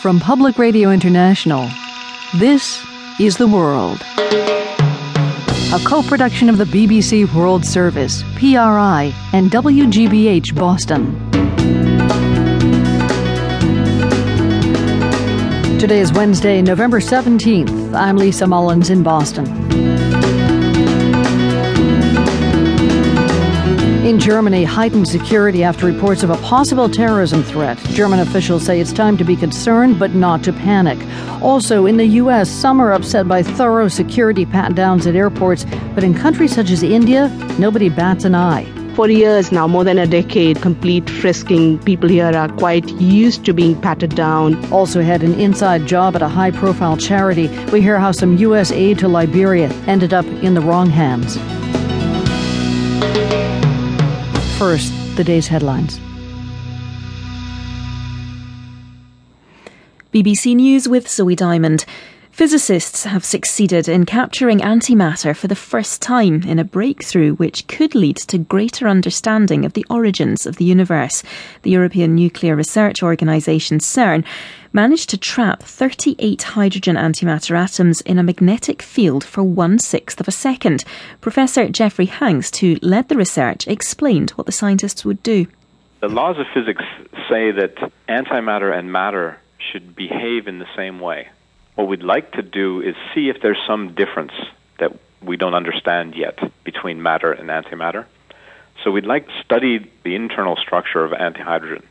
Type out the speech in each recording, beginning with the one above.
From Public Radio International, this is The World. A co production of the BBC World Service, PRI, and WGBH Boston. Today is Wednesday, November 17th. I'm Lisa Mullins in Boston. In Germany, heightened security after reports of a possible terrorism threat. German officials say it's time to be concerned but not to panic. Also, in the U.S., some are upset by thorough security pat downs at airports, but in countries such as India, nobody bats an eye. For years now, more than a decade, complete frisking. People here are quite used to being patted down. Also had an inside job at a high profile charity. We hear how some U.S. aid to Liberia ended up in the wrong hands. First, the day's headlines. BBC News with Zoe Diamond. Physicists have succeeded in capturing antimatter for the first time in a breakthrough which could lead to greater understanding of the origins of the universe. The European Nuclear Research Organisation, CERN, managed to trap 38 hydrogen antimatter atoms in a magnetic field for one sixth of a second. Professor Jeffrey Hangst, who led the research, explained what the scientists would do. The laws of physics say that antimatter and matter should behave in the same way. What we'd like to do is see if there's some difference that we don't understand yet between matter and antimatter. So we'd like to study the internal structure of antihydrogen.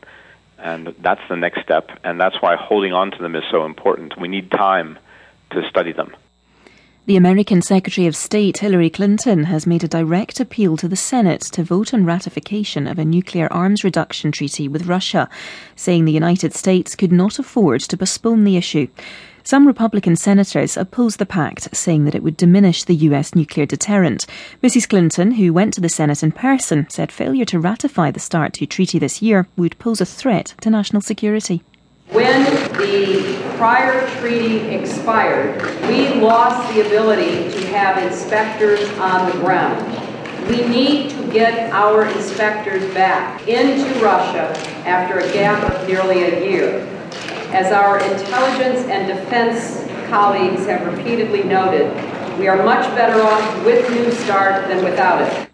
And that's the next step, and that's why holding on to them is so important. We need time to study them. The American Secretary of State Hillary Clinton has made a direct appeal to the Senate to vote on ratification of a nuclear arms reduction treaty with Russia, saying the United States could not afford to postpone the issue. Some Republican senators opposed the pact, saying that it would diminish the US nuclear deterrent. Mrs. Clinton, who went to the Senate in person, said failure to ratify the START 2 treaty this year would pose a threat to national security. When the prior treaty expired, we lost the ability to have inspectors on the ground. We need to get our inspectors back into Russia after a gap of nearly a year. As our intelligence and defense colleagues have repeatedly noted, we are much better off with New START than without it.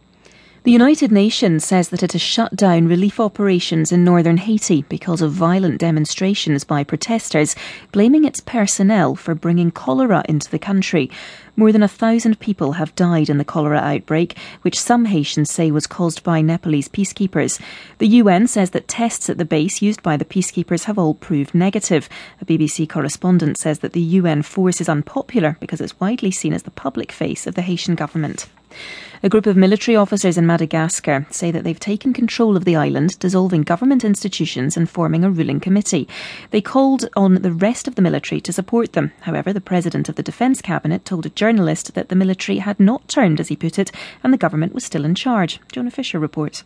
The United Nations says that it has shut down relief operations in northern Haiti because of violent demonstrations by protesters, blaming its personnel for bringing cholera into the country. More than a thousand people have died in the cholera outbreak, which some Haitians say was caused by Nepalese peacekeepers. The UN says that tests at the base used by the peacekeepers have all proved negative. A BBC correspondent says that the UN force is unpopular because it's widely seen as the public face of the Haitian government. A group of military officers in Madagascar say that they've taken control of the island, dissolving government institutions and forming a ruling committee. They called on the rest of the military to support them. However, the president of the defence cabinet told a journalist that the military had not turned, as he put it, and the government was still in charge. Jonah Fisher reports.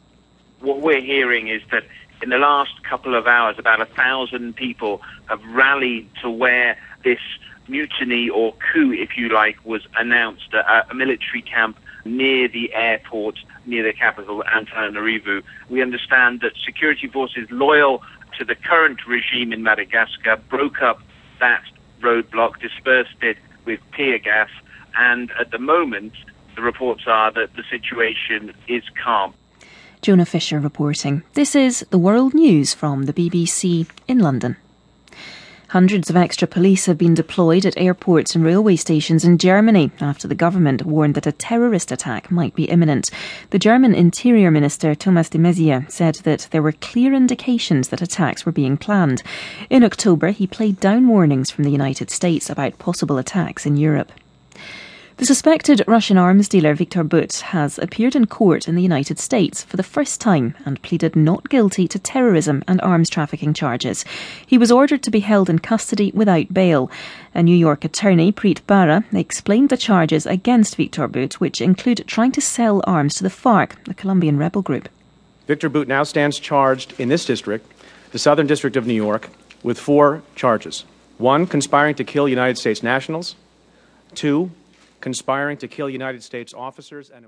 What we're hearing is that in the last couple of hours, about a thousand people have rallied to where this mutiny or coup, if you like, was announced at a military camp near the airport, near the capital, Antananarivo. We understand that security forces loyal to the current regime in Madagascar broke up that roadblock, dispersed it with tear gas, and at the moment, the reports are that the situation is calm. Jonah Fisher reporting. This is the World News from the BBC in London. Hundreds of extra police have been deployed at airports and railway stations in Germany after the government warned that a terrorist attack might be imminent. The German Interior Minister Thomas de Maizière said that there were clear indications that attacks were being planned. In October, he played down warnings from the United States about possible attacks in Europe. The suspected Russian arms dealer Viktor Bout has appeared in court in the United States for the first time and pleaded not guilty to terrorism and arms trafficking charges. He was ordered to be held in custody without bail. A New York attorney, Preet Bharara, explained the charges against Viktor Bout, which include trying to sell arms to the FARC, the Colombian rebel group. Viktor Bout now stands charged in this district, the Southern District of New York, with four charges. One, conspiring to kill United States nationals. Two, conspiring to kill United States officers and